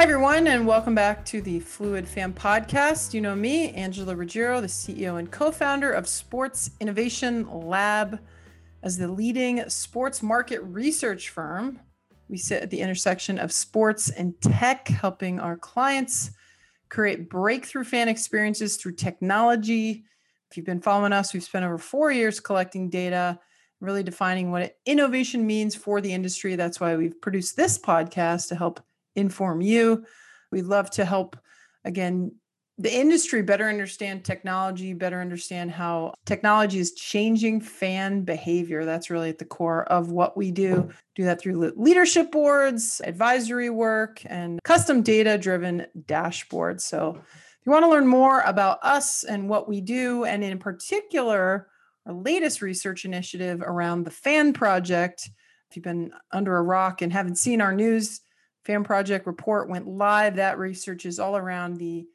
Hi, everyone, and welcome back to the Fluid Fan Podcast. You know me, Angela Ruggiero, the CEO and co founder of Sports Innovation Lab. As the leading sports market research firm, we sit at the intersection of sports and tech, helping our clients create breakthrough fan experiences through technology. If you've been following us, we've spent over four years collecting data, really defining what innovation means for the industry. That's why we've produced this podcast to help inform you. We'd love to help, again, the industry better understand technology, better understand how technology is changing fan behavior. That's really at the core of what we do. Do that through leadership boards, advisory work, and custom data driven dashboards. So, if you want to learn more about us and what we do, and in particular, our latest research initiative around the Fan Project, if you've been under a rock and haven't seen our news, Fan Project report went live. That research is all around the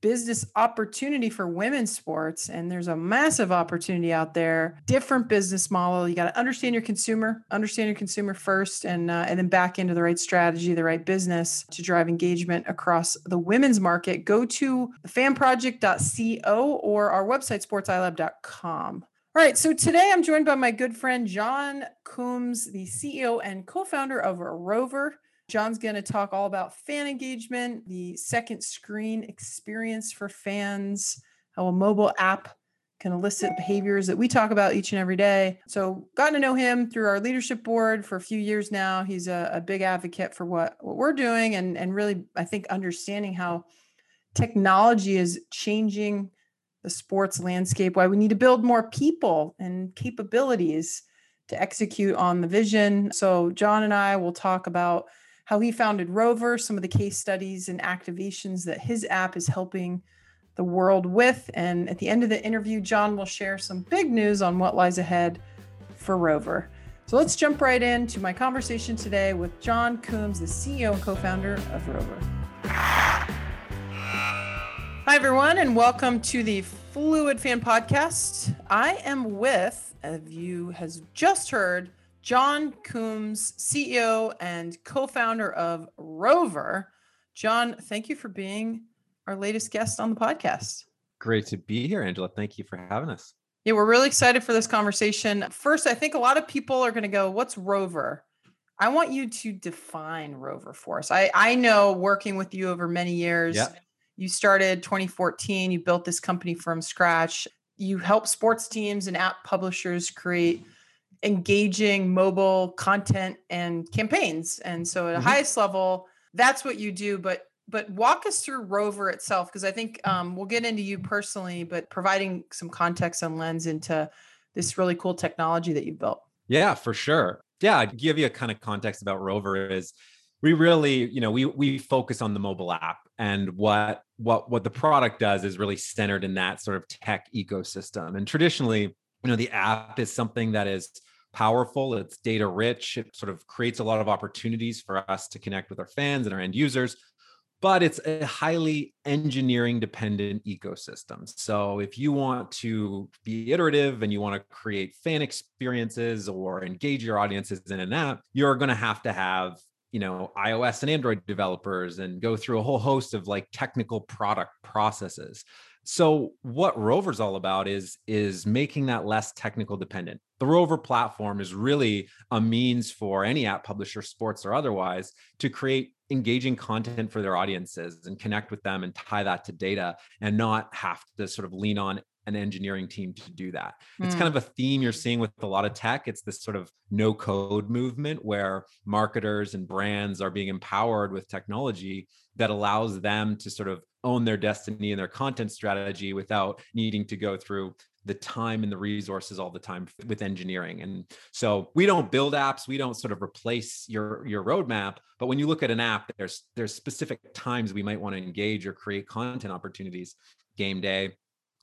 business opportunity for women's sports and there's a massive opportunity out there different business model you got to understand your consumer understand your consumer first and uh, and then back into the right strategy the right business to drive engagement across the women's market go to fanproject.co or our website sportsilab.com all right, so today I'm joined by my good friend John Coombs, the CEO and co founder of Rover. John's going to talk all about fan engagement, the second screen experience for fans, how a mobile app can elicit behaviors that we talk about each and every day. So, gotten to know him through our leadership board for a few years now. He's a, a big advocate for what, what we're doing and, and really, I think, understanding how technology is changing the sports landscape, why we need to build more people and capabilities to execute on the vision. So, John and I will talk about how he founded Rover, some of the case studies and activations that his app is helping the world with. And at the end of the interview, John will share some big news on what lies ahead for Rover. So let's jump right into my conversation today with John Coombs, the CEO and co founder of Rover. Hi, everyone, and welcome to the Fluid Fan Podcast. I am with, as you has just heard, John Coombs, CEO and co founder of Rover. John, thank you for being our latest guest on the podcast. Great to be here, Angela. Thank you for having us. Yeah, we're really excited for this conversation. First, I think a lot of people are going to go, What's Rover? I want you to define Rover for us. I, I know working with you over many years, you started 2014, you built this company from scratch. You help sports teams and app publishers create engaging mobile content and campaigns. And so at the mm-hmm. highest level, that's what you do. But but walk us through Rover itself, because I think um, we'll get into you personally, but providing some context and lens into this really cool technology that you've built. Yeah, for sure. Yeah, I'd give you a kind of context about Rover is we really, you know, we we focus on the mobile app and what what what the product does is really centered in that sort of tech ecosystem. And traditionally, you know, the app is something that is powerful, it's data rich, it sort of creates a lot of opportunities for us to connect with our fans and our end users. But it's a highly engineering dependent ecosystem. So, if you want to be iterative and you want to create fan experiences or engage your audiences in an app, you're going to have to have you know ios and android developers and go through a whole host of like technical product processes so what rover's all about is is making that less technical dependent the rover platform is really a means for any app publisher sports or otherwise to create engaging content for their audiences and connect with them and tie that to data and not have to sort of lean on an engineering team to do that. Mm. It's kind hmm. of a theme you're seeing with a lot of tech. It's this sort of no code movement where marketers and brands are being empowered with technology that allows them to sort of own their destiny and their content strategy without needing to go through the time and the resources all the time with engineering and so we don't build apps we don't sort of replace your your roadmap but when you look at an app there's there's specific times we might want to engage or create content opportunities game day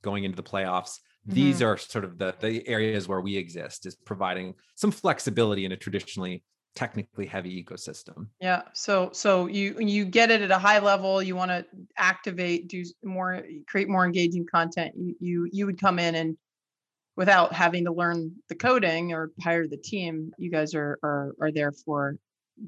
going into the playoffs mm-hmm. these are sort of the the areas where we exist is providing some flexibility in a traditionally technically heavy ecosystem yeah so so you you get it at a high level you want to activate do more create more engaging content you you you would come in and without having to learn the coding or hire the team you guys are are are there for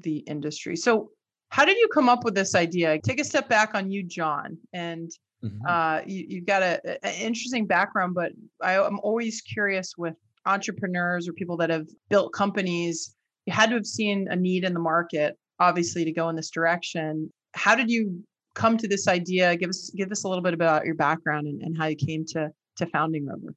the industry so how did you come up with this idea? Take a step back on you, John, and mm-hmm. uh, you, have got an interesting background. But I, I'm always curious with entrepreneurs or people that have built companies. You had to have seen a need in the market, obviously, to go in this direction. How did you come to this idea? Give us give us a little bit about your background and, and how you came to to founding Rover.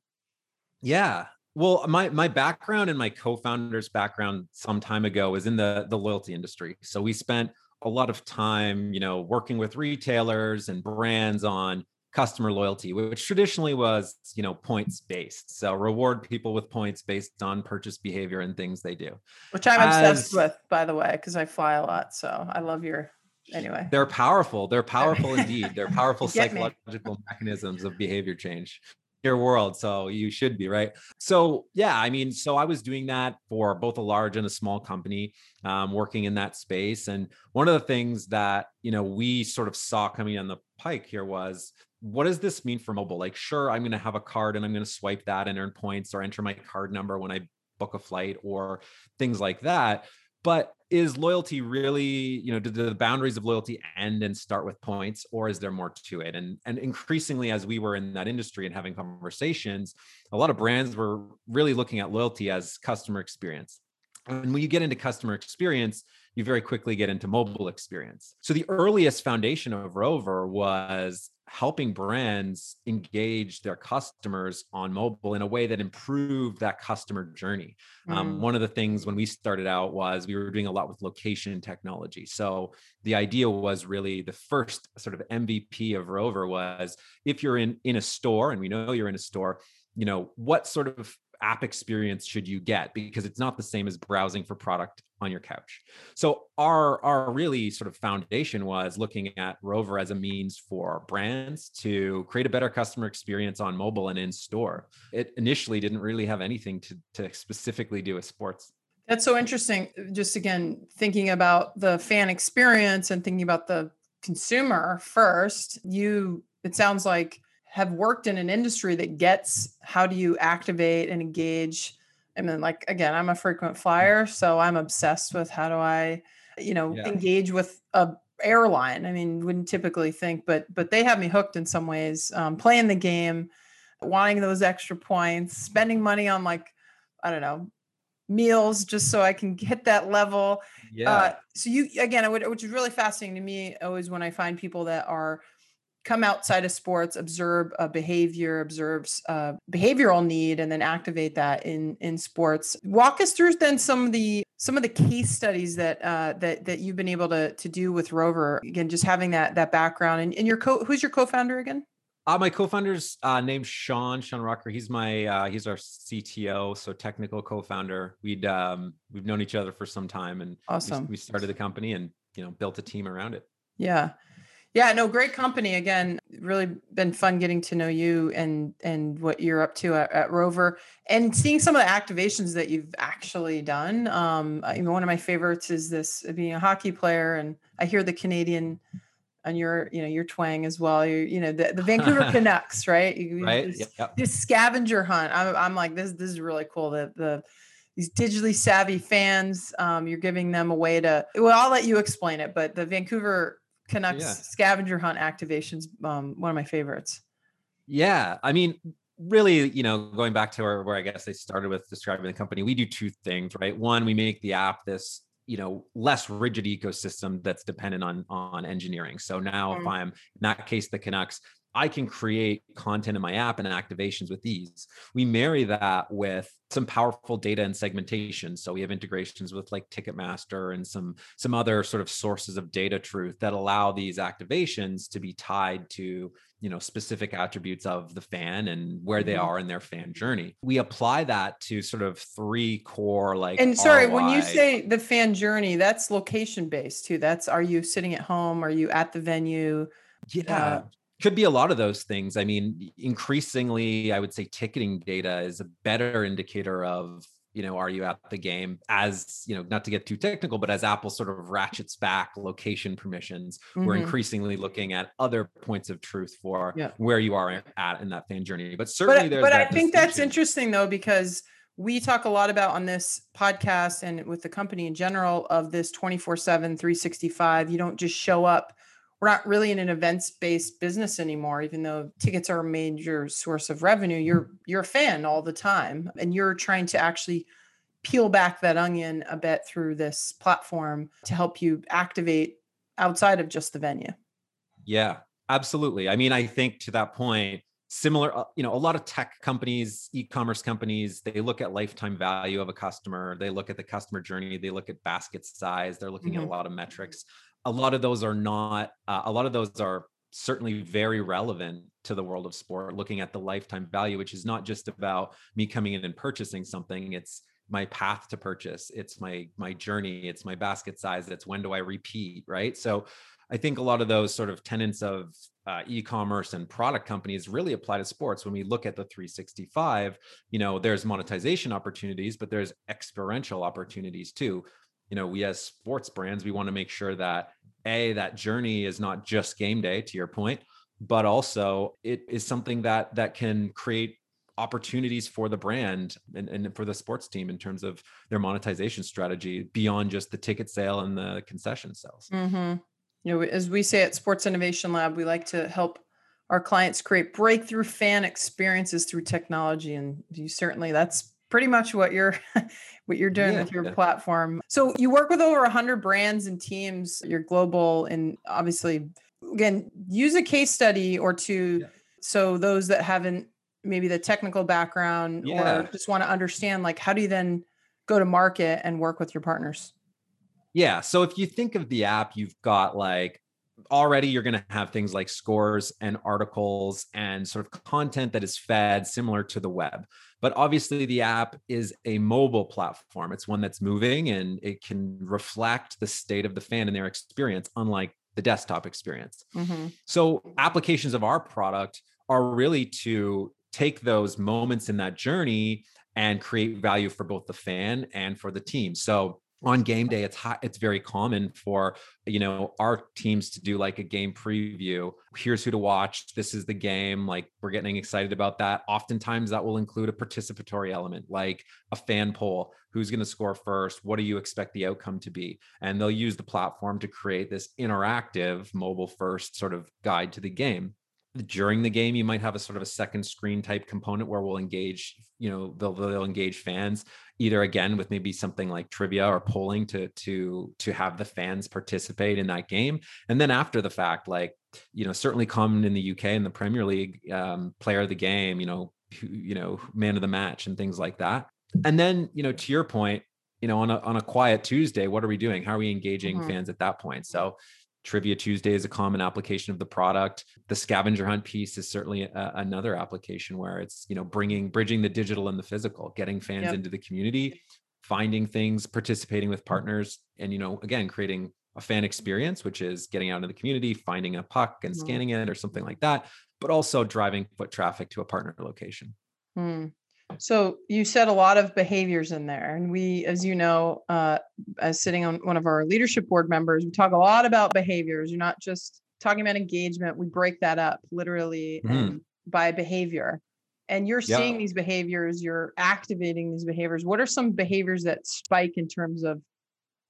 Yeah. Well, my my background and my co-founder's background some time ago was in the the loyalty industry. So we spent a lot of time, you know, working with retailers and brands on customer loyalty, which traditionally was, you know, points based. So reward people with points based on purchase behavior and things they do. Which I'm As, obsessed with, by the way, because I fly a lot. So I love your anyway. They're powerful. They're powerful indeed. They're powerful psychological me. mechanisms of behavior change your world so you should be right so yeah i mean so i was doing that for both a large and a small company um, working in that space and one of the things that you know we sort of saw coming on the pike here was what does this mean for mobile? Like sure i'm going to have a card and i'm going to swipe that and earn points or enter my card number when i book a flight or things like that. But is loyalty really you know do the boundaries of loyalty end and start with points or is there more to it? And and increasingly as we were in that industry and having conversations a lot of brands were really looking at loyalty as customer experience. And when you get into customer experience you very quickly get into mobile experience. So the earliest foundation of rover was helping brands engage their customers on mobile in a way that improved that customer journey. Um, mm. Um, one of the things when we started out was we were doing a lot with location technology. So the idea was really the first sort of MVP of Rover was if you're in in a store and we know you're in a store, you know what sort of app experience should you get because it's not the same as browsing for product on your couch. So our our really sort of foundation was looking at rover as a means for brands to create a better customer experience on mobile and in store. It initially didn't really have anything to, to specifically do with sports. That's so interesting just again thinking about the fan experience and thinking about the consumer first you it sounds like have worked in an industry that gets how do you activate and engage I mean, like again, I'm a frequent flyer, so I'm obsessed with how do I, you know, yeah. engage with a airline. I mean, wouldn't typically think, but but they have me hooked in some ways. Um, playing the game, wanting those extra points, spending money on like, I don't know, meals just so I can hit that level. Yeah. Uh, so you again, would, which is really fascinating to me, always when I find people that are come outside of sports, observe a behavior, observes a behavioral need, and then activate that in in sports. Walk us through then some of the some of the case studies that uh, that that you've been able to to do with Rover. Again, just having that that background and, and your co who's your co-founder again? Uh, my co-founder's uh, named Sean Sean Rocker. He's my uh, he's our CTO, so technical co-founder. We'd um, we've known each other for some time, and awesome. We, we started the company and you know built a team around it. Yeah. Yeah, no, great company. Again, really been fun getting to know you and and what you're up to at, at Rover and seeing some of the activations that you've actually done. Um, you know, one of my favorites is this being a hockey player, and I hear the Canadian on your you know your twang as well. You you know the, the Vancouver Canucks, right? You, right. This, yep. this scavenger hunt. I'm I'm like this. This is really cool. The the these digitally savvy fans. Um, you're giving them a way to. Well, I'll let you explain it, but the Vancouver Canucks yeah. scavenger hunt activations. Um, one of my favorites. Yeah, I mean, really, you know, going back to where, where I guess I started with describing the company, we do two things, right? One, we make the app this you know less rigid ecosystem that's dependent on on engineering so now mm-hmm. if i'm in that case the canucks I can create content in my app and activations with these. We marry that with some powerful data and segmentation. So we have integrations with like Ticketmaster and some some other sort of sources of data truth that allow these activations to be tied to you know specific attributes of the fan and where they mm-hmm. are in their fan journey. We apply that to sort of three core like And sorry, ROI. when you say the fan journey, that's location based too. That's are you sitting at home? Are you at the venue? Yeah. Uh, could be a lot of those things. I mean, increasingly, I would say ticketing data is a better indicator of, you know, are you at the game as, you know, not to get too technical, but as Apple sort of ratchets back location permissions, mm-hmm. we're increasingly looking at other points of truth for yeah. where you are at in that fan journey. But certainly but, but I think that's interesting though, because we talk a lot about on this podcast and with the company in general of this 24 7 365 you don't just show up we're not really in an events based business anymore even though tickets are a major source of revenue. You're you're a fan all the time and you're trying to actually peel back that onion a bit through this platform to help you activate outside of just the venue. Yeah absolutely. I mean i think to that point similar uh, you know a lot of tech companies e-commerce companies they look at lifetime value of a customer. They look at the customer journey. They look at basket size. They're looking mm-hmm. at a lot of metrics a lot of those are not uh, a lot of those are certainly very relevant to the world of sport looking at the lifetime value which is not just about me coming in and purchasing something it's my path to purchase it's my my journey it's my basket size it's when do i repeat right so I think a lot of those sort of tenets of uh, e-commerce and product companies really apply to sports. When we look at the 365, you know, there's monetization opportunities, but there's experiential opportunities too. You know, we as sports brands, we want to make sure that a that journey is not just game day, to your point, but also it is something that that can create opportunities for the brand and, and for the sports team in terms of their monetization strategy beyond just the ticket sale and the concession sales. Mm-hmm you know, as we say at Sports Innovation Lab, we like to help our clients create breakthrough fan experiences through technology. And you certainly that's pretty much what you're what you're doing yeah, with your yeah. platform. So you work with over 100 brands and teams. You're global and obviously again, use a case study or two yeah. so those that haven't maybe the technical background or just want to understand like how do you then go to market and work with your partners? Yeah. So if you think of the app, you've got like already you're going to have things like scores and articles and sort of content that is fed similar to the web. But obviously, the app is a mobile platform. It's one that's moving and it can reflect the state of the fan and their experience, unlike the desktop experience. Mm-hmm. So, applications of our product are really to take those moments in that journey and create value for both the fan and for the team. So, on game day it's high, it's very common for you know our teams to do like a game preview. Here's who to watch. This is the game. Like we're getting excited about that. Oftentimes that will include a participatory element like a fan poll. Who's going to score first? What do you expect the outcome to be? And they'll use the platform to create this interactive mobile first sort of guide to the game during the game you might have a sort of a second screen type component where we'll engage you know they'll, they'll engage fans either again with maybe something like trivia or polling to to to have the fans participate in that game. And then after the fact like you know certainly common in the uk in the premier league um, player of the game you know you know man of the match and things like that. And then you know to your point you know on a, on a quiet tuesday what are we doing? How are we engaging mm-hmm. fans at that point? So Trivia Tuesday is a common application of the product. The scavenger hunt piece is certainly a, another application where it's you know bringing bridging the digital and the physical, getting fans yep. into the community, finding things, participating with partners, and you know again creating a fan experience, which is getting out in the community, finding a puck and mm-hmm. scanning it or something like that, but also driving foot traffic to a partner location. Mm. So you said a lot of behaviors in there, and we, as you know, uh, as sitting on one of our leadership board members, we talk a lot about behaviors. You're not just talking about engagement; we break that up literally mm-hmm. by behavior. And you're yeah. seeing these behaviors, you're activating these behaviors. What are some behaviors that spike in terms of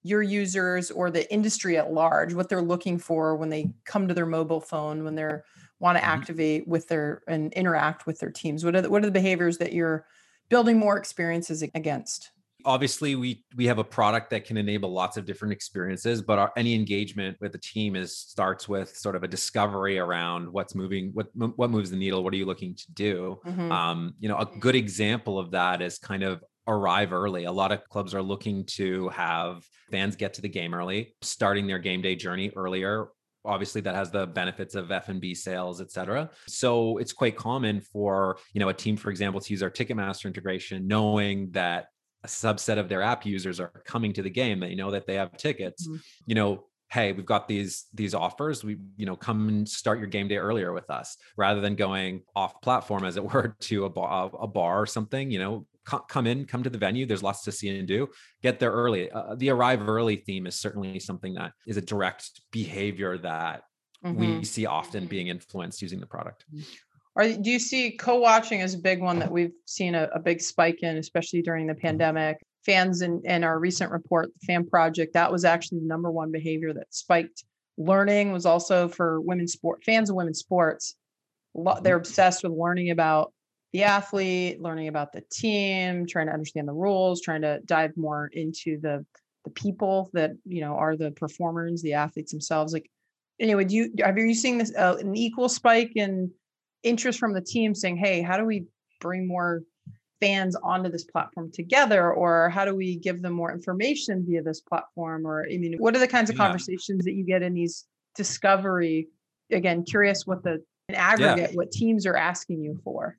your users or the industry at large? What they're looking for when they come to their mobile phone, when they're want to mm-hmm. activate with their and interact with their teams? What are the, what are the behaviors that you're building more experiences against? Obviously, we we have a product that can enable lots of different experiences, but our, any engagement with the team is starts with sort of a discovery around what's moving, what what moves the needle, what are you looking to do? Mm-hmm. Um, you know, a good example of that is kind of arrive early. A lot of clubs are looking to have fans get to the game early, starting their game day journey earlier obviously that has the benefits of f&b sales et cetera. So it's quite common for you know a team for example to use our ticketmaster integration knowing that a subset of their app users are coming to the game. They know that they have tickets. Mm-hmm. you know hey we've got these these offers. We you know come and start your game day earlier with us rather than going off platform as it were to a bar, a bar or something you know come in, come to the venue. There's lots to see and do. Get there early. Uh, the arrive early theme is certainly something that is a direct behavior that mm-hmm. we see often being influenced using the product. Are do you see co-watching as a big one that we've seen a, a big spike in, especially during the pandemic? Fans in, in our recent report, the Fan Project, that was actually the number one behavior that spiked. Learning was also for women's sport fans of women's sports. They're obsessed with learning about the athlete, learning about the team, trying to understand the rules, trying to dive more into the the people that you know are the performers, the athletes themselves. Like anyway, do you have you seen this uh, an equal spike in interest from the team saying, "Hey, how do we bring more fans onto this platform together or how do we give them more information via this platform or i mean what are the kinds of yeah. conversations that you get in these discovery again curious what the aggregate yeah. what teams are asking you for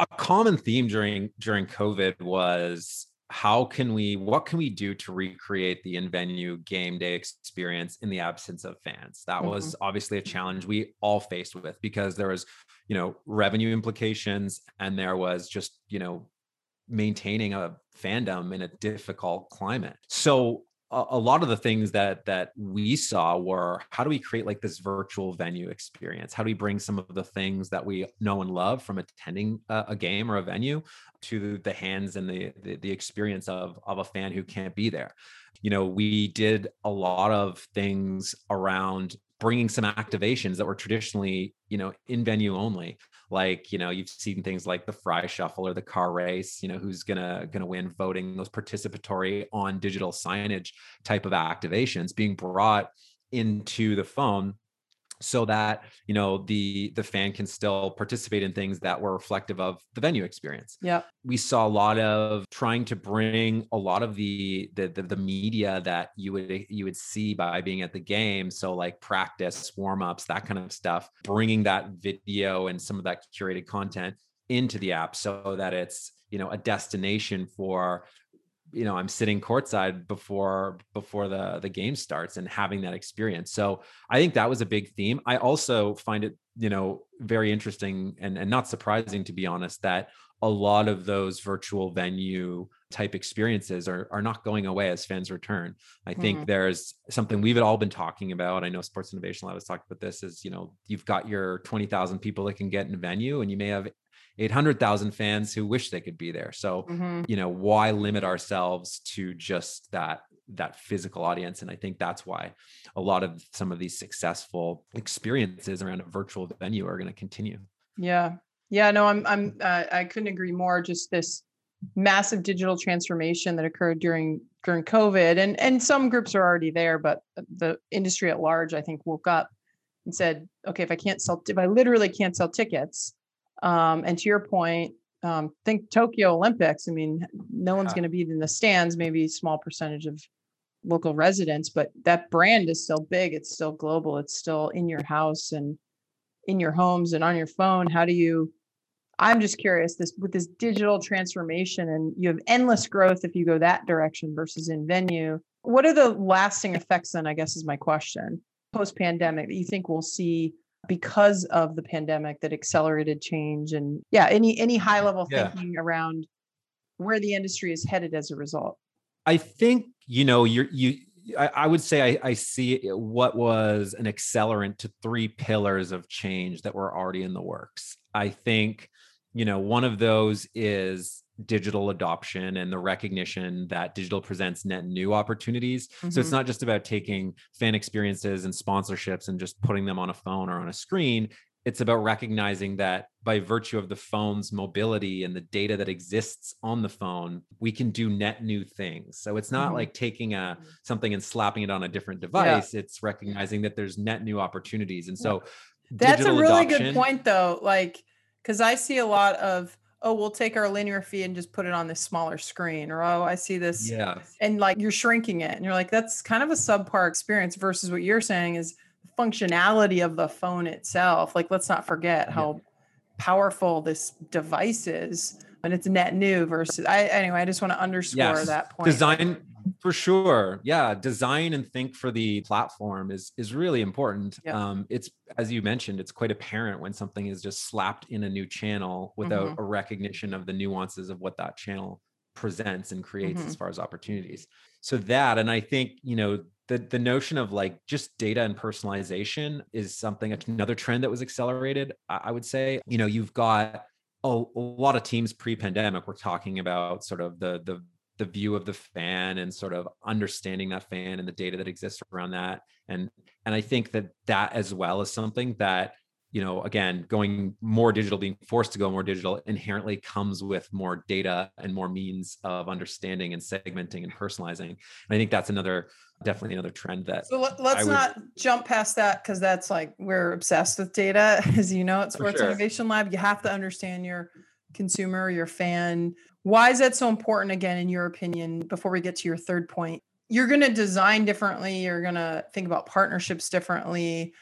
a common theme during during covid was how can we what can we do to recreate the in-venue game day experience in the absence of fans that mm-hmm. was obviously a challenge we all faced with because there was you know revenue implications and there was just you know maintaining a fandom in a difficult climate so a, a lot of the things that that we saw were how do we create like this virtual venue experience? How do we bring some of the things that we know and love from attending a, a game or a venue to the hands and the, the, the experience of of a fan who can't be there? You know we did a lot of things around bringing some activations that were traditionally you know in venue only like you know you've seen things like the fry shuffle or the car race you know who's gonna gonna win voting those participatory on digital signage type of activations being brought into the phone so that you know the the fan can still participate in things that were reflective of the venue experience. Yeah we saw a lot of trying to bring a lot of the, the the, the media that you would you would see by being at the game. So like practice warm-ups that kind of stuff bringing that video and some of that curated content into the app so that it's you know a destination for you know i'm sitting courtside before before the the game starts and having that experience so i think that was a big theme i also find it you know very interesting and, and not surprising to be honest that a lot of those virtual venue type experiences are, are not going away as fans return. I think mm-hmm. there's something we've all been talking about. I know Sports Innovation Lab has talked about this is, you know, you've got your 20,000 people that can get in a venue and you may have 800,000 fans who wish they could be there. So, mm-hmm. you know, why limit ourselves to just that that physical audience and I think that's why a lot of some of these successful experiences around a virtual venue are going to continue. Yeah. Yeah, no, I'm I'm uh, I couldn't agree more just this massive digital transformation that occurred during during COVID and and some groups are already there but the industry at large I think woke up and said, okay, if I can't sell if I literally can't sell tickets, um, and to your point, um, think Tokyo Olympics. I mean, no one's going to be in the stands, maybe a small percentage of local residents, but that brand is still big. It's still global. It's still in your house and in your homes and on your phone. How do you? I'm just curious this with this digital transformation, and you have endless growth if you go that direction versus in venue. What are the lasting effects then? I guess is my question. Post pandemic that you think we'll see because of the pandemic that accelerated change and yeah any any high level yeah. thinking around where the industry is headed as a result i think you know you're you I, I would say I, I see what was an accelerant to three pillars of change that were already in the works. I think, you know, one of those is digital adoption and the recognition that digital presents net new opportunities. Mm-hmm. So it's mm-hmm. not just about taking fan experiences and sponsorships and just putting them on a phone or on a screen. It's about recognizing that by virtue of the phone's mobility and the data that exists on the phone, we can do net new things. So it's not mm-hmm. like taking a something and slapping it on a different device. Yeah. It's recognizing that there's net new opportunities. And so that's a really adoption, good point though. Like, because I see a lot of oh, we'll take our linear feed and just put it on this smaller screen, or oh, I see this. Yeah. And like you're shrinking it. And you're like, that's kind of a subpar experience versus what you're saying is functionality of the phone itself. Like, let's not forget how yeah. powerful this device is. And it's net new versus I anyway, I just want to underscore yes. that point. Design for sure. Yeah design and think for the platform is is really important. Um it's as you mentioned it's quite apparent when something is just slapped in a new channel without mm-hmm. a recognition of the nuances of what that channel presents and creates mm-hmm. as far as opportunities. So that and i think you know the the notion of like just data and personalization is something another trend that was accelerated i would say. You know you've got a, a lot of teams pre-pandemic were talking about sort of the the the view of the fan and sort of understanding that fan and the data that exists around that. And and i think that that as well is something that you know again going more digital being forced to go more digital inherently comes with more data and more means of understanding and segmenting and personalizing. And i think that's another definitely another trend that so let, us not jump past that because that's like we're obsessed with data. As you know at sports sure. innovation lab you have to understand your consumer your fan why is that so important again in your opinion before we get to your third point you're going to design differently you're going to think about partnerships differently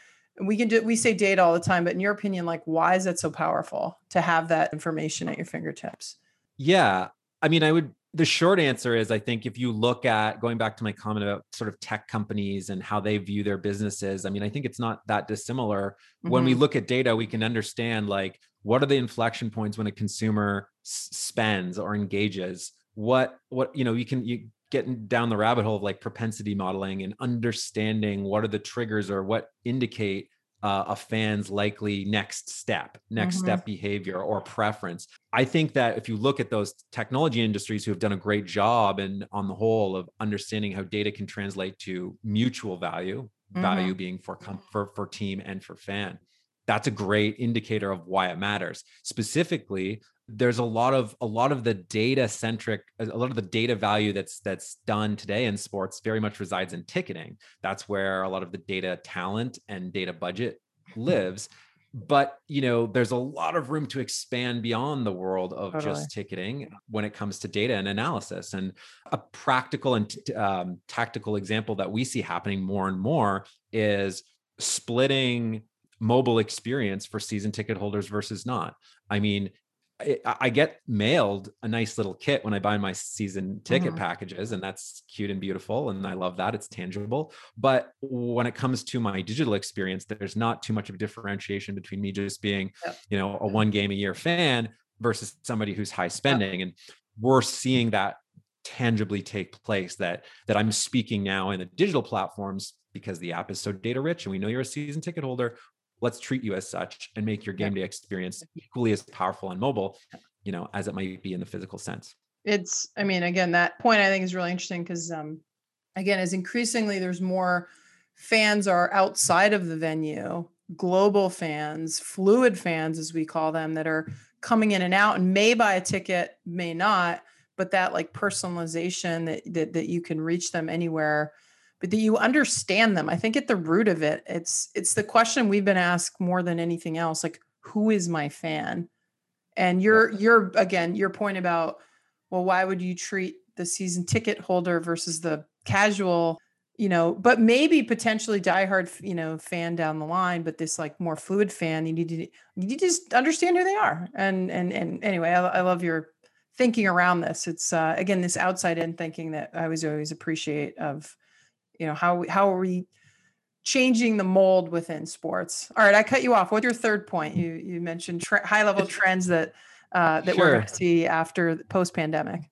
we can do we say data all the time but in your opinion like why is it so powerful to have that information at your fingertips yeah i mean i would the short answer is i think if you look at going back to my comment about sort of tech companies and how they view their businesses i mean i think it's not that dissimilar mm-hmm. when we mm-hmm. look at data we can understand like what are the inflection points when a consumer s- spends or engages what what you know you can you getting down the rabbit hole of like propensity modeling and understanding what are the triggers or what indicate uh, a fan's likely next step, next mm-hmm. step behavior or preference. I think that if you look at those technology industries who have done a great job and on the whole of understanding how data can translate to mutual value, mm-hmm. value being for, com- for for team and for fan, that's a great indicator of why it matters. Specifically, there's a lot of a lot of the data centric a lot of the data value that's that's done today in sports very much resides in ticketing that's where a lot of the data talent and data budget lives but you know there's a lot of room to expand beyond the world of totally. just ticketing when it comes to data and analysis and a practical and t- um, tactical example that we see happening more and more is splitting mobile experience for season ticket holders versus not. I mean, I, I, get mailed a nice little kit when I buy my season ticket mm-hmm. packages, and that's cute and beautiful. And I love that. It's tangible. But when it comes to my digital experience, there's not too much of a differentiation between me just being, yep. you know, a one game a year fan versus somebody who's high spending. Yep. And we're seeing that tangibly take place that that I'm speaking now in the digital platforms because the app is so data rich and we know you're a season ticket holder let's treat you as such and make your game day experience equally as powerful on mobile you know as it might be in the physical sense. It's i mean again that point i think is really interesting because um again as increasingly there's more fans are outside of the venue global fans fluid fans as we call them that are coming in and out and may buy a ticket may not but that like personalization that that, that you can reach them anywhere but that you understand them. I think at the root of it, it's it's the question we've been asked more than anything else, like who is my fan? And you're you're again, your point about well, why would you treat the season ticket holder versus the casual, you know, but maybe potentially diehard, you know, fan down the line, but this like more fluid fan, you need to you need to just understand who they are. And and and anyway, I, I love your thinking around this. It's uh, again this outside in thinking that I always always appreciate of you know how how are we changing the mold within sports? All right i cut you off. What's your third point? You you mentioned tra- high level trends that uh, that sure. we're going to see after post pandemic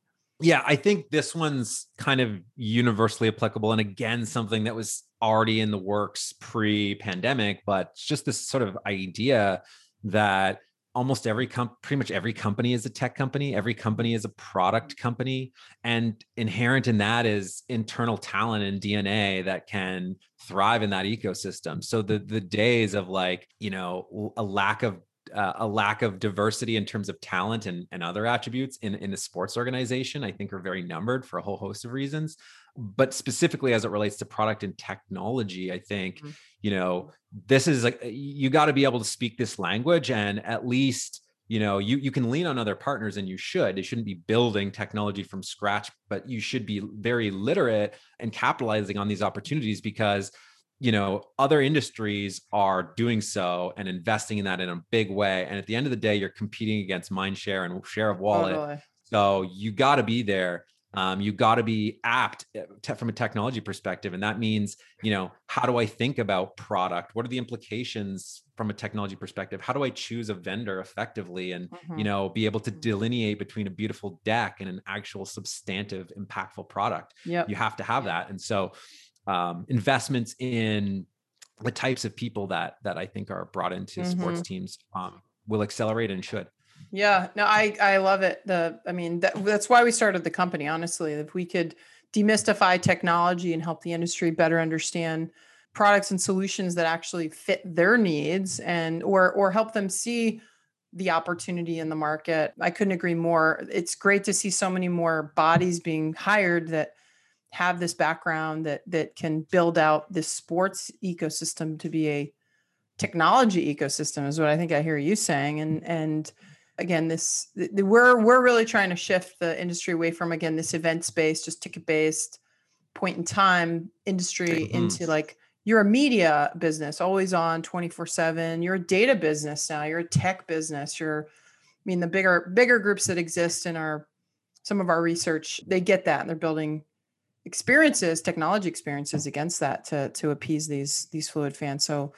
yeah i think this one's kind of universally applicable and again something that was already in the works pre pandemic but just this sort of idea that almost every comp pretty much every company is a tech company every company is a product company and inherent in that is internal talent and dna that can thrive in that ecosystem so the the days of like you know a lack of uh, a lack of diversity in terms of talent and, and other attributes in, in the sports organization, I think are very numbered for a whole host of reasons. But specifically as it relates to product and technology, I think, mm-hmm. you know, this is like you got to be able to speak this language and at least you know you you can lean on other partners and you should they shouldn't be building technology from scratch but you should be very literate and capitalizing on these opportunities because you know other industries are doing so and investing in that in a big way and at the end of the day you're competing against mind share and share of wallet totally. so you got to be there um, you got to be apt eh, te- from a technology perspective and that means you know how do i think about product what are the implications from a technology perspective how do i choose a vendor effectively and mm-hmm. you know be able to delineate between a beautiful deck and an actual substantive impactful product yeah you have to have that and so um, investments in the types of people that that I think are brought into mm-hmm. sports teams um, will accelerate and should. Yeah, no, I I love it. The I mean that, that's why we started the company. Honestly, if we could demystify technology and help the industry better understand products and solutions that actually fit their needs and or or help them see the opportunity in the market. I couldn't agree more. It's great to see so many more bodies being hired that have this background that that can build out this sports ecosystem to be a technology ecosystem is what I think I hear you saying and and again this we're we're really trying to shift the industry away from again this event based just ticket based point in time industry mm-hmm. into like you're a media business always on 24 7 you're a data business now you're a tech business you're i mean the bigger bigger groups that exist in our some of our research they get that and they're building experiences, technology experiences against that to to appease these these fluid fans. So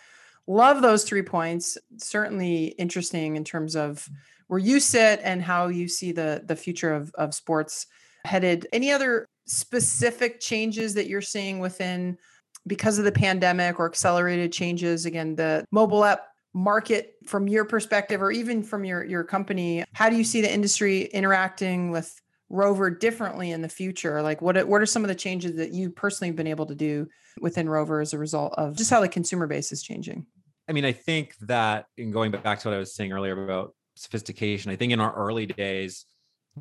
love those three points. Certainly interesting in terms of where you sit and how you see the the future of of sports headed. Any other specific changes that you're seeing within because of the pandemic or accelerated changes again the mobile app market from your perspective or even from your your company how do you see the industry interacting with Rover differently in the future? Like what what are some of the changes that you personally have been able to do within Rover as a result of just how the consumer base is changing? I mean, I think that in going back to what I was saying earlier about sophistication, I think in our early days,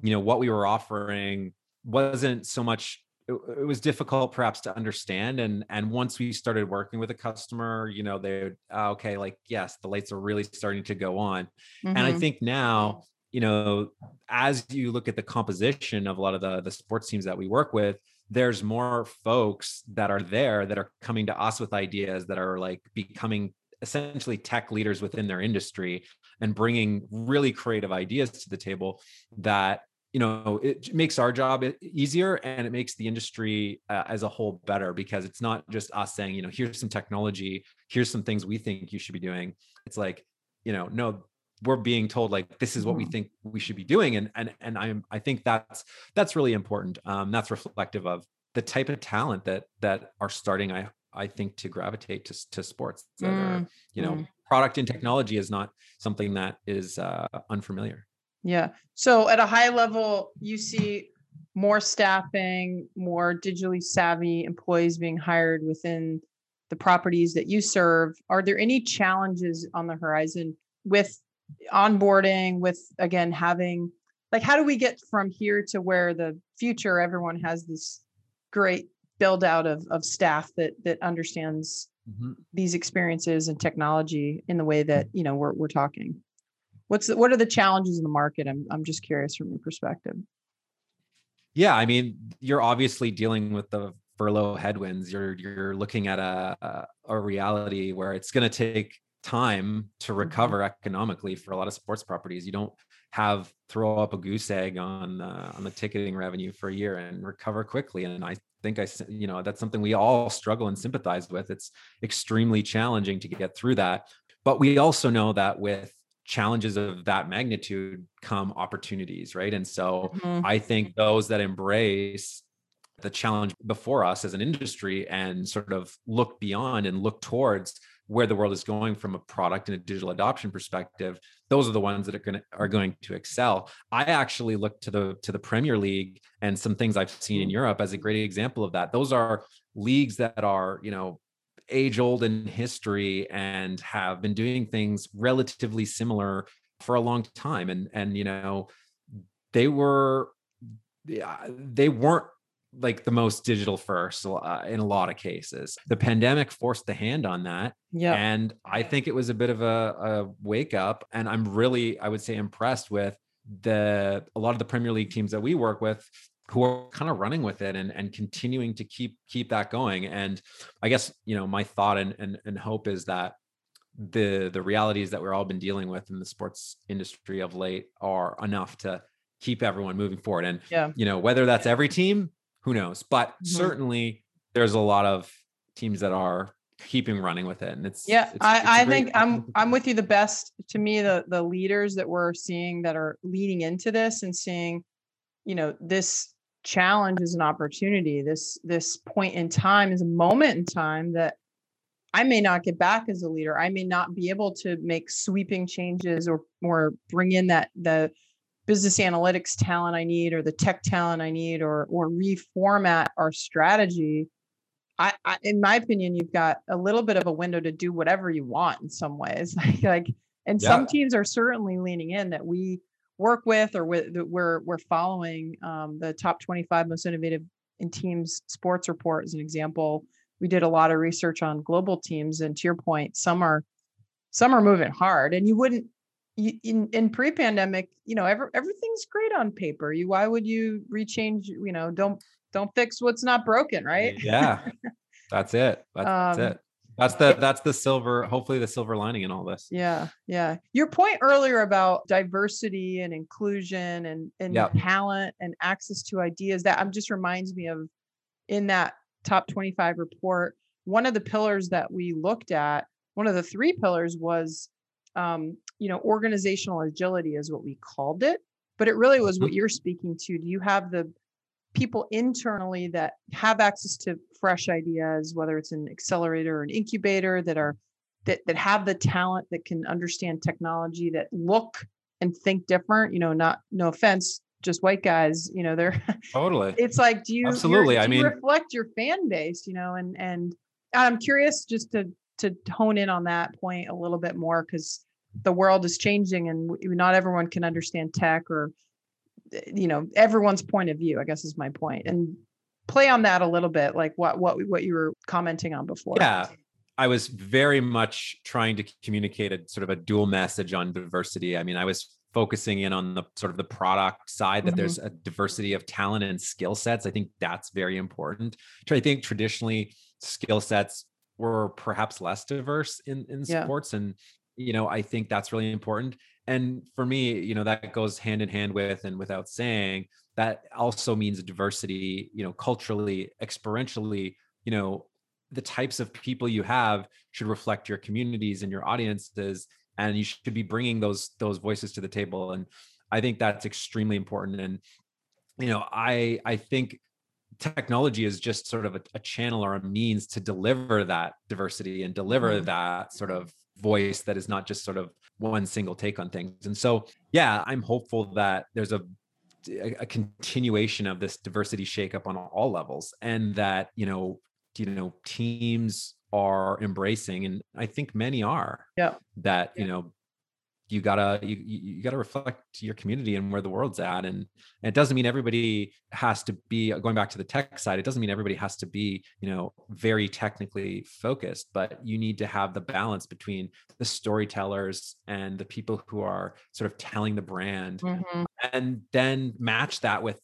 you know, what we were offering wasn't so much it, was difficult perhaps to understand and and once we started working with a customer you know they would oh, okay like yes the lights are really starting to go on mm-hmm. and i mm-hmm. think now you know, as you look at the composition of a lot of the the sports teams that we work with, there's more folks that are there that are coming to us with ideas that are like becoming essentially tech leaders within their industry and bringing really creative ideas to the table that you know it makes our job easier and it makes the industry uh, as a whole better because it's not just us saying you know here's some technology here's some things we think you should be doing it's like you know no we're being told like this is what we mm-hmm. think we should be doing and and and i'm i think that's that's really important um that's reflective of the type of talent that that are starting i i think to gravitate to, to sports that mm. are you know mm. Product and technology is not something that is uh unfamiliar. Yeah. So at a high level you see more staffing more digitally savvy employees being hired within the properties that you serve. Are there any challenges on the horizon with onboarding with again having like how do we get from here to where the future everyone has this great build out of, of staff that that understands mm-hmm. these experiences and technology in the way that you know we're, we're talking what's the, what are the challenges in the market i'm, I'm just curious from your perspective yeah i mean you're obviously dealing with the furlough headwinds you're you're looking at a a reality where it's going to take time to mm-hmm. recover economically for a lot of sports properties. You don't have throw up a goose egg on uh, on the ticketing revenue for a year and recover quickly. And I think I you know that's something we all struggle and sympathize with. It's extremely challenging to get through that. But we also know that with challenges of that magnitude come opportunities, right? And so mm-hmm. I think those that embrace the challenge before us as an industry and sort of look beyond and look towards where the world is going from a product and a digital adoption perspective those are the ones that are going to are going to excel. I actually look to the to the premier league and some things i've seen in mm. europe as a great example of that. Those are leagues that are you know age old in history and have been doing things relatively similar for a long time. And and you know they were they weren't like the most digital first uh, in a lot of cases. The pandemic forced the hand on that. Yeah. And I think it was a bit of a, a wake up. And I'm really, I would say, impressed with the a lot of the Premier League teams that we work with who are kind of running with it and, and continuing to keep keep that going. And I guess, you know, my thought and, and, and hope is that the the realities that we're all been dealing with in the sports industry of late are enough to keep everyone moving forward. And yeah. you know, whether that's every team, who knows? But mm-hmm. certainly there's a lot of teams that are keeping running with it. And it's yeah, it's, I, it's I think I'm I'm with you. The best to me, the the leaders that we're seeing that are leading into this and seeing, you know, this challenge is an opportunity. This this point in time is a moment in time that I may not get back as a leader. I may not be able to make sweeping changes or or bring in that the business analytics talent I need or the tech talent I need or or reformat our strategy. I, I in my opinion, you've got a little bit of a window to do whatever you want in some ways. like, like and yeah. some teams are certainly leaning in that we work with or with that we're we're following um, the top 25 most innovative in teams sports report as an example we did a lot of research on global teams and to your point some are some are moving hard and you wouldn't in, in pre-pandemic you know every, everything's great on paper. You why would you rechange you know don't don't fix what's not broken right? Yeah. That's it. That's, um, that's it. That's the that's the silver hopefully the silver lining in all this. Yeah yeah. Your point earlier about diversity and inclusion and and yep. talent and access to ideas that um, just reminds me of in that top 25 report, one of the pillars that we looked at, one of the three pillars was, um, you know, organizational agility is what we called it. But it really was what mm-hmm. you're speaking to. Do you have the people internally that have access to fresh ideas, whether it's an accelerator or an incubator that are that that have the talent that can understand technology that look and think different, you know, not no offense just white guys you know they're totally it's like do you absolutely do i mean reflect your fan base you know and and i'm curious just to to hone in on that point a little bit more because the world is changing and not everyone can understand tech or you know everyone's point of view i guess is my point and play on that a little bit like what what what you were commenting on before yeah I was very much trying to communicate a sort of a dual message on diversity. I mean, I was focusing in on the sort of the product side that mm-hmm. there's a diversity of talent and skill sets i think that's very important i think traditionally skill sets were perhaps less diverse in in yeah. sports and you know i think that's really important and for me you know that goes hand in hand with and without saying that also means diversity you know culturally experientially you know the types of people you have should reflect your communities and your audiences and you should be bringing those those voices to the table and i think that's extremely important and you know i i think technology is just sort of a, a channel or a means to deliver that diversity and deliver mm-hmm. that sort of voice that is not just sort of one single take on things. And so yeah i'm hopeful that there's a a continuation of this diversity shakeup on all levels and that you know you know teams are embracing and i think many are yeah that you know you gotta you, you gotta reflect your community and where the world's at and, and, it doesn't mean everybody has to be going back to the tech side it doesn't mean everybody has to be you know very technically focused but you need to have the balance between the storytellers and the people who are sort of telling the brand mm-hmm. and then match that with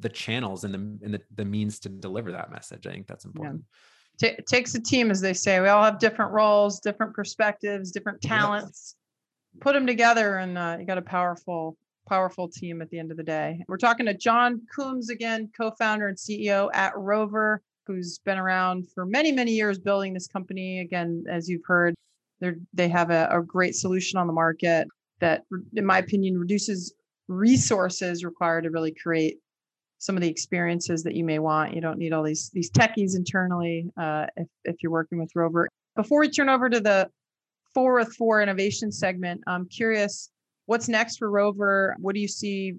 the channels and the and the, the means to deliver that message i think that's important yeah t- takes a team, as they say. We all have different roles, different perspectives, different talents. Yes. Put them together, and uh, you got a powerful, powerful team at the end of the day. We're talking to John Coombs again, co-founder and CEO at Rover, who's been around for many, many years building this company. Again, as you've heard, they have a, a great solution on the market that, in my opinion, reduces resources required to really create some of the experiences that you may want. You don't need all these these techies internally uh, if if you're working with Rover. Before we turn over to the four with four innovation segment, I'm curious what's next for Rover. What do you see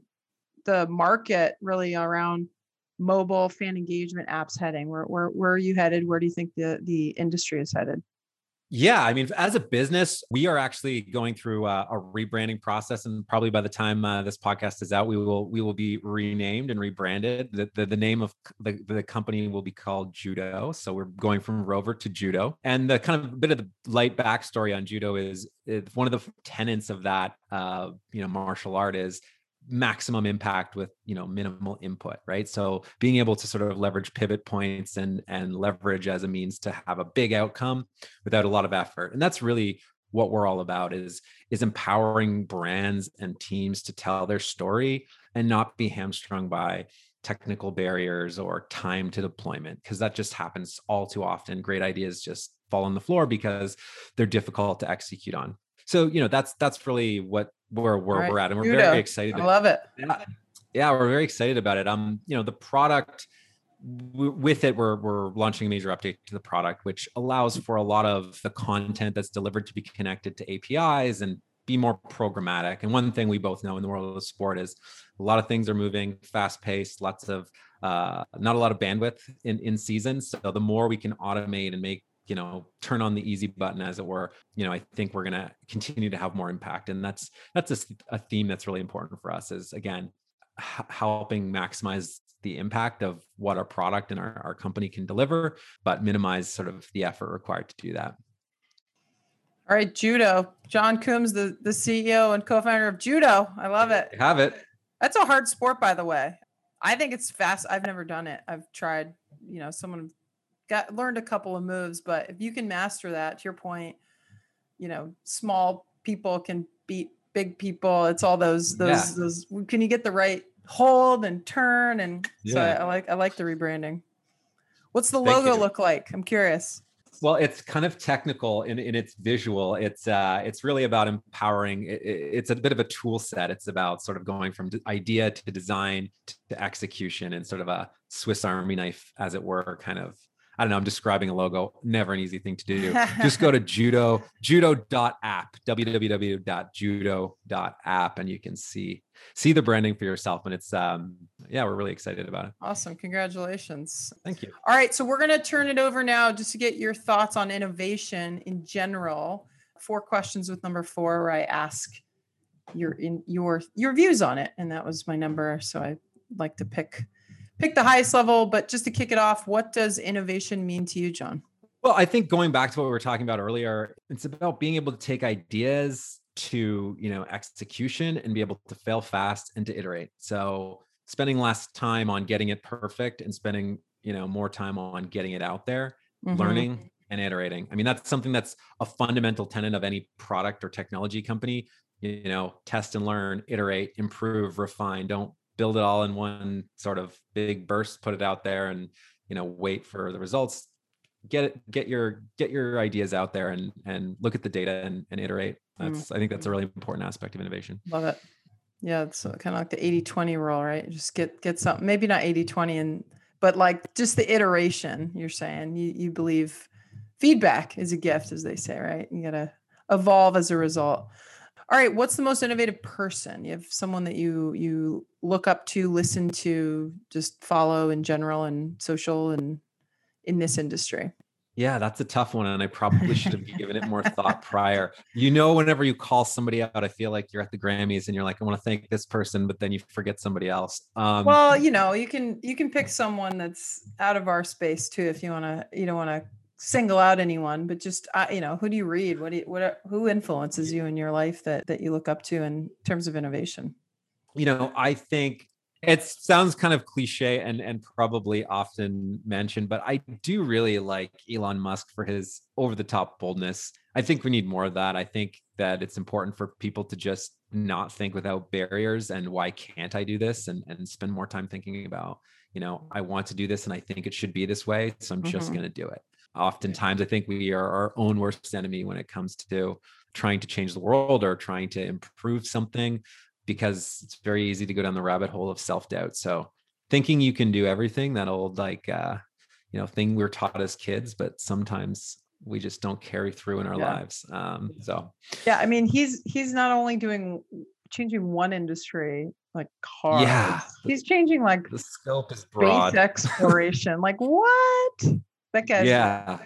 the market really around mobile fan engagement apps heading? Where where where are you headed? Where do you think the the industry is headed? Yeah, I mean, as a business, we are actually going through a, a rebranding process, and probably by the time uh, this podcast is out, we will we will be renamed and rebranded. The the, the name of the, the company will be called Judo. So we're going from Rover to Judo, and the kind of bit of the light backstory on Judo is, is one of the tenets of that uh, you know martial art is maximum impact with you know minimal input right? So being able to sort of leverage pivot points and and leverage as a means to have a big outcome without a lot of effort. And that's really what we're all about is is empowering brands and teams to tell their story and not be hamstrung by technical barriers or time to deployment because that just happens all too often. Great ideas just fall on the floor because they're difficult to execute on. So you know that's that's really what where where right. we're at and we're Judo. very excited i love it Yeah, we're very excited about it. Um, you know, the product with it we're, we're launching a major update to the product which allows for a lot of the content that's delivered to be connected to apis and be more programmatic and one thing we both know in the world of sport is a lot of things are moving fast paced lots of uh, not a lot of bandwidth in in season so the more we can automate and make you know turn on the easy button as it were you know i think we're going to continue to have more impact. And that's that's a, a theme that's really important for us is again h- helping maximize the impact of what our product and our, our company can deliver but minimize sort of the effort required to do that. All right judo. John coombs the, the ceo and co-founder of judo. I love it. have it. That's a hard sport by the way. I think it's fast. I've never done it. I've tried you know someone got learned a couple of moves, but if you can master that, to your point, you know, small people can beat big people. It's all those those yeah. those. Can you get the right hold and turn? And yeah. so I, I, like I like the rebranding. What's the Thank logo you. look like? I'm curious. Well, it's kind of technical in, in its visual. It's uh, it's really about empowering. It, it's a bit of a tool set. It's about sort of going from idea to design to execution and sort of a Swiss Army knife, as it were, kind of I don't know, I'm describing a logo, never an easy thing to do. Just go to judo, judo.app, www.judo.app, and you can see see the branding for yourself. And it's um yeah, we're really excited about it. Awesome. Congratulations. Thank you. All right. So we're gonna turn it over now just to get your thoughts on innovation in general. Four questions with number four, where I ask your in your your views on it. And that was my number. So I like to pick pick the highest level, but just to kick it off, what does innovation mean to you, John? Well, I think going back to what we were talking about earlier, it's about being able to take ideas to, you know, execution and be able to fail fast and to iterate. So spending less time on getting it perfect and spending, you know, more time on getting it out there, mm-hmm. learning and iterating. I mean, that's something that's a fundamental tenet of any product or technology company. You know, test and learn, iterate, improve, refine. Don't build it all in one sort of big burst, put it out there and, you know, wait for the results. Get it, get your, get your ideas out there and, and look at the data and, and iterate. Mm. That's, mm. I think that's a really important aspect of innovation. Love it. Yeah. It's kind of like the 80, 20 rule, right? Just get, get something, maybe not 80, 20 and, but like just the iteration you're saying you, you believe feedback is a gift, as they say, right? You got to evolve as a result. All right, what's the most innovative person? You have someone that you you look up to, listen to, just follow in general and social and in this industry. Yeah, that's a tough one. And I probably should have given it more thought prior. You know, whenever you call somebody out, I feel like you're at the Grammys and you're like, I want to thank this person, but then you forget somebody else. Um, well, you know, you can you can pick someone that's out of our space too if you want to. You don't want to single out anyone, but just uh, you know, who do you read? What do you, what who influences you in your life that that you look up to in terms of innovation? You know, I think it sounds kind of cliche and and probably often mentioned, but I do really like Elon Musk for his over the top boldness. I think we need more of that. I think that it's important for people to just not think without barriers and why can't I do this and and spend more time thinking about, you know, I want to do this and I think it should be this way, so I'm mm-hmm. just going to do it oftentimes i think we are our own worst enemy when it comes to trying to change the world or trying to improve something because it's very easy to go down the rabbit hole of self-doubt. So thinking you can do everything that old like uh you know thing we are taught as kids but sometimes we just don't carry through in our yeah. lives um so. Yeah i mean he's he's not only doing changing one industry like cars yeah. he's changing like the scope is broad. space exploration like what that yeah.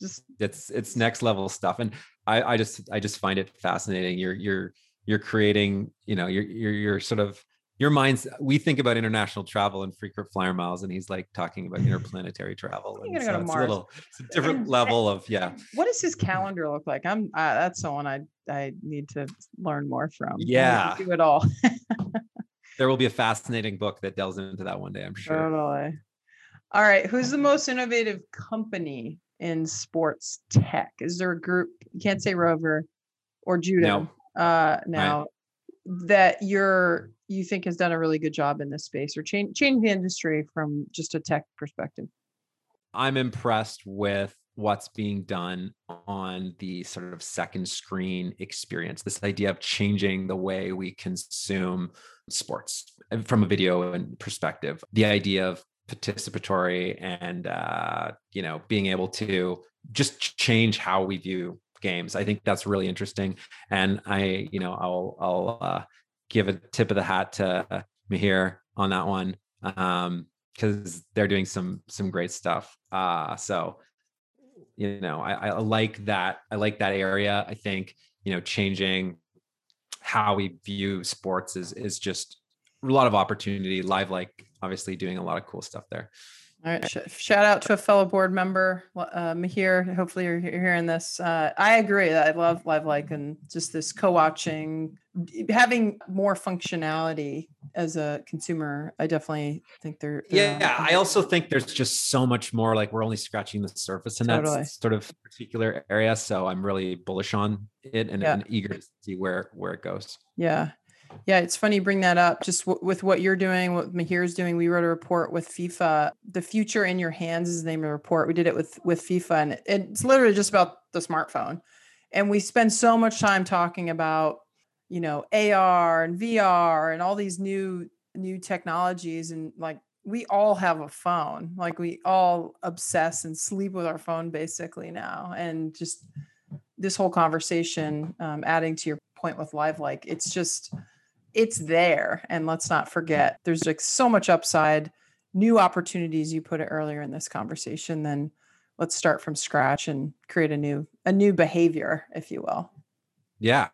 just it's it's next level stuff and i i just i just find it fascinating. You're you're you're creating you know you're you're, you're sort of your mind's we think about international travel and frequent flyer miles and he's like talking about interplanetary travel and so it's a little it's a different and, level of yeah. what does his calendar look like? I'm uh, that's someone i i need to learn more from. Yeah. do it all. There will be a fascinating book that delves into that one day i'm sure. Totally all right. Who's the most innovative company in sports tech? Is there a group, you can't say Rover or Judo no. uh, now, right. that you're, you think has done a really good job in this space or change, change the industry from just a tech perspective? I'm impressed with what's being done on the sort of second screen experience this idea of changing the way we consume sports from a video and perspective the idea of participatory and uh, you know being able to just change how we view games. I think that's really interesting and i you know i'll i'll uh, give a tip of the hat to Miheer on that one um because they're doing some some great stuff uh so you know I, I like that i like that area. I think you know changing how we view sports is is just a lot of opportunity LiveLike obviously doing a lot of cool stuff there all right. shout out to a fellow board member, uh, Miheer. Hopefully, you're hearing this. Uh, I agree. I love LiveLike and just this co watching, having more functionality as a consumer. I definitely think they're. they're yeah. I also think there's just so much more. Like, we're only scratching the surface in totally. that sort of particular area. So, I'm really bullish on it and, yeah. and eager to see where, where it goes. Yeah. Yeah, it's funny you bring that up. Just w- with what you're doing, what Miheer's doing, we wrote a report with FIFA. The future in your hands is the name of the report. We did it with with FIFA, and it's literally just about the smartphone. And we spend so much time talking about, you know, AR and VR and all these new new technologies, and like we all have a phone. Like we all obsess and sleep with our phone basically now, and just this whole conversation, um, adding to your point with LiveLike it's just it's there. And let's not forget, there's like so much upside, new opportunities. You put it earlier in this conversation. Then let's start from scratch and create a new a new behavior, if you will. Yeah,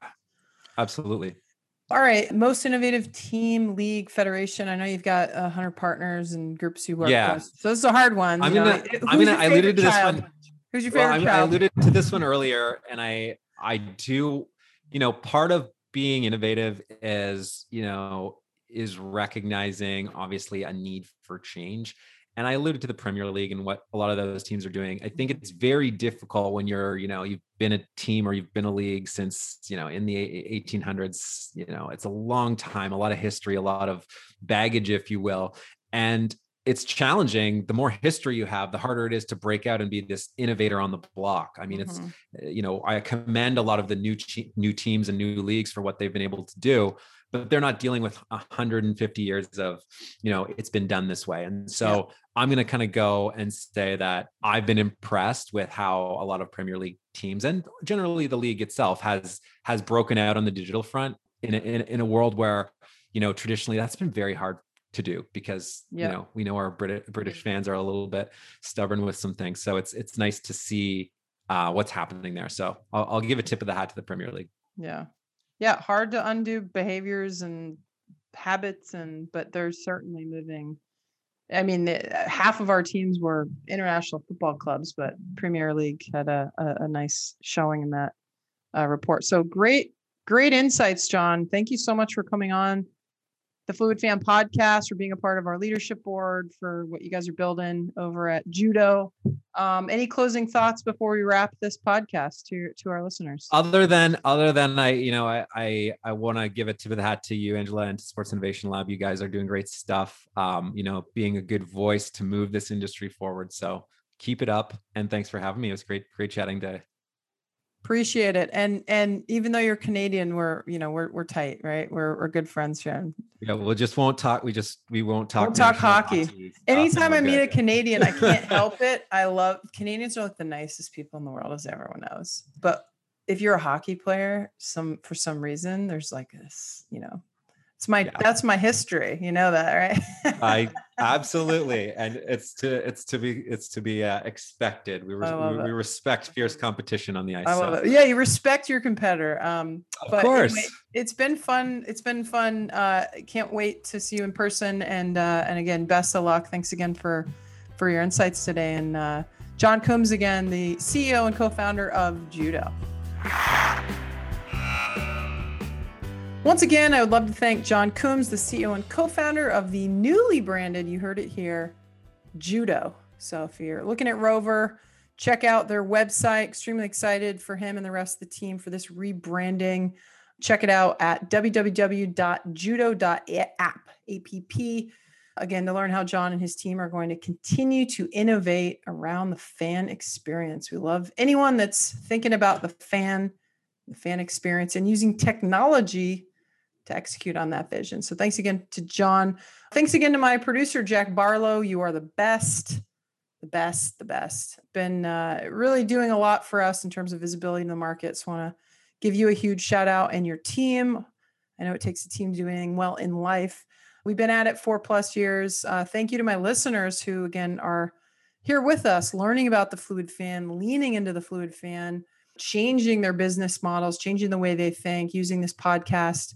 absolutely. All right, most innovative team, league, federation. I know you've got a hundred partners and groups you work yeah. with, so this is a hard one. I'm gonna, I'm gonna. I alluded to this one. Who's your favorite well, I alluded to this one earlier, and I, I do. You know, part of being innovative is you know is recognizing obviously a need for change and i alluded to the premier league and what a lot of those teams are doing i think it's very difficult when you're you know you've been a team or you've been a league since you know in the 1800s you know it's a long time a lot of history a lot of baggage if you will and it's challenging the more history you have the harder it is to break out and be this innovator on the block i mean mm-hmm. it's eh, you know i commend a lot of the new new teams and new leagues for what they've been able to do but they're not dealing with 150 years of you know it's been done this way and so yeah. i'm going to kind of go and say that i've been impressed with how a lot of premier league teams and generally the league itself has has broken out on the digital front in a, in, in a world where you know traditionally that's been very hard to do because you know we know our British British fans are a little bit stubborn with some things. So it's it's nice to see uh, what's happening there. So I'll, I'll give a tip of the hat to the Premier League. Yeah, yeah, hard to undo behaviors and habits, and but they're certainly moving. I mean, half of our teams were international football clubs, but Premier League had a, a, a nice showing in that uh, report. So great, great insights, John. Thank you so much for coming on the Fluid Fan podcast, for being a part of our leadership board, for what you guys are building over at Judo. Um, any closing thoughts before we wrap this podcast to to our listeners? Other than other than I, you know, I I, I want to give a tip of the hat to you, Angela, and to Sports Innovation Lab. You guys are doing great stuff. Um, you know, being a good voice to move this industry forward. So keep it up, and thanks for having me. It was great, great chatting to Appreciate it. And and even though you're Canadian, we're you know we're we're tight, right? We're we're good friends, Sharon. Yeah, we just won't talk. We just we won't talk. We'll talk hockey. hockey Anytime I meet good. a Canadian, I can't help it. I love Canadians are like the nicest people in the world, as everyone knows. But if you're a hockey player, some for some reason, there's like this, you know, it's my yeah. that's my history. You know that, right? I absolutely, and it's to it's to be it's to be uh, expected. We, res- we, we, respect fierce competition on the ice. I love so. it. Yeah, you respect your competitor. Um, of but course, anyway, it's been fun. It's been fun. Uh, can't wait to see you in person. And uh, and again, best of luck. Thanks again for for your insights today. And uh, John Coombs again, the CEO and co-founder of Judo. Once again, I would love to thank John Coombs, the CEO and co founder of the newly branded, you heard it here, Judo. So if you're looking at Rover, check out their website. Extremely excited for him and the rest of the team for this rebranding. Check it out at www.judo.app. APP. again, to learn how John and his team are going to continue to innovate around the fan experience. We love anyone that's thinking about the fan, the fan experience, and using technology to execute on that vision. So thanks again to John. Thanks again to my producer, Jack Barlow. You are the best, the best, the best. Been uh, really doing a lot for us in terms of visibility in the market. So want to give you a huge shout out and your team. I know it takes a team doing well in life. We've been at it four plus years. Uh, thank you to my listeners who, again, are here with us, learning about the fluid fan, leaning into the fluid fan, changing their business models, changing the way they think, using this podcast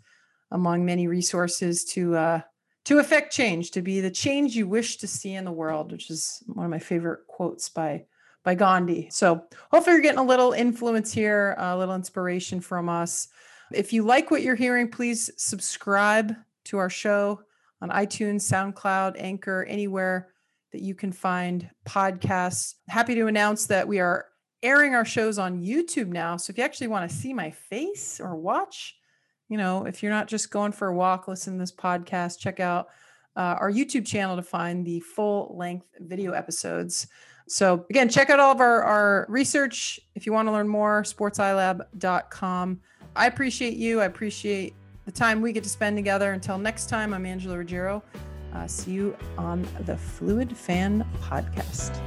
among many resources to uh, to affect change, to be the change you wish to see in the world, which is one of my favorite quotes by by Gandhi. So hopefully you're getting a little influence here, a little inspiration from us. If you like what you're hearing, please subscribe to our show on iTunes, SoundCloud, Anchor, anywhere that you can find podcasts. Happy to announce that we are airing our shows on YouTube now. So if you actually want to see my face or watch, you know, if you're not just going for a walk, listen to this podcast, check out uh, our YouTube channel to find the full length video episodes. So again, check out all of our, our research. If you want to learn more, sportsilab.com. I appreciate you. I appreciate the time we get to spend together. Until next time, I'm Angela Ruggiero. Uh, see you on the Fluid Fan Podcast.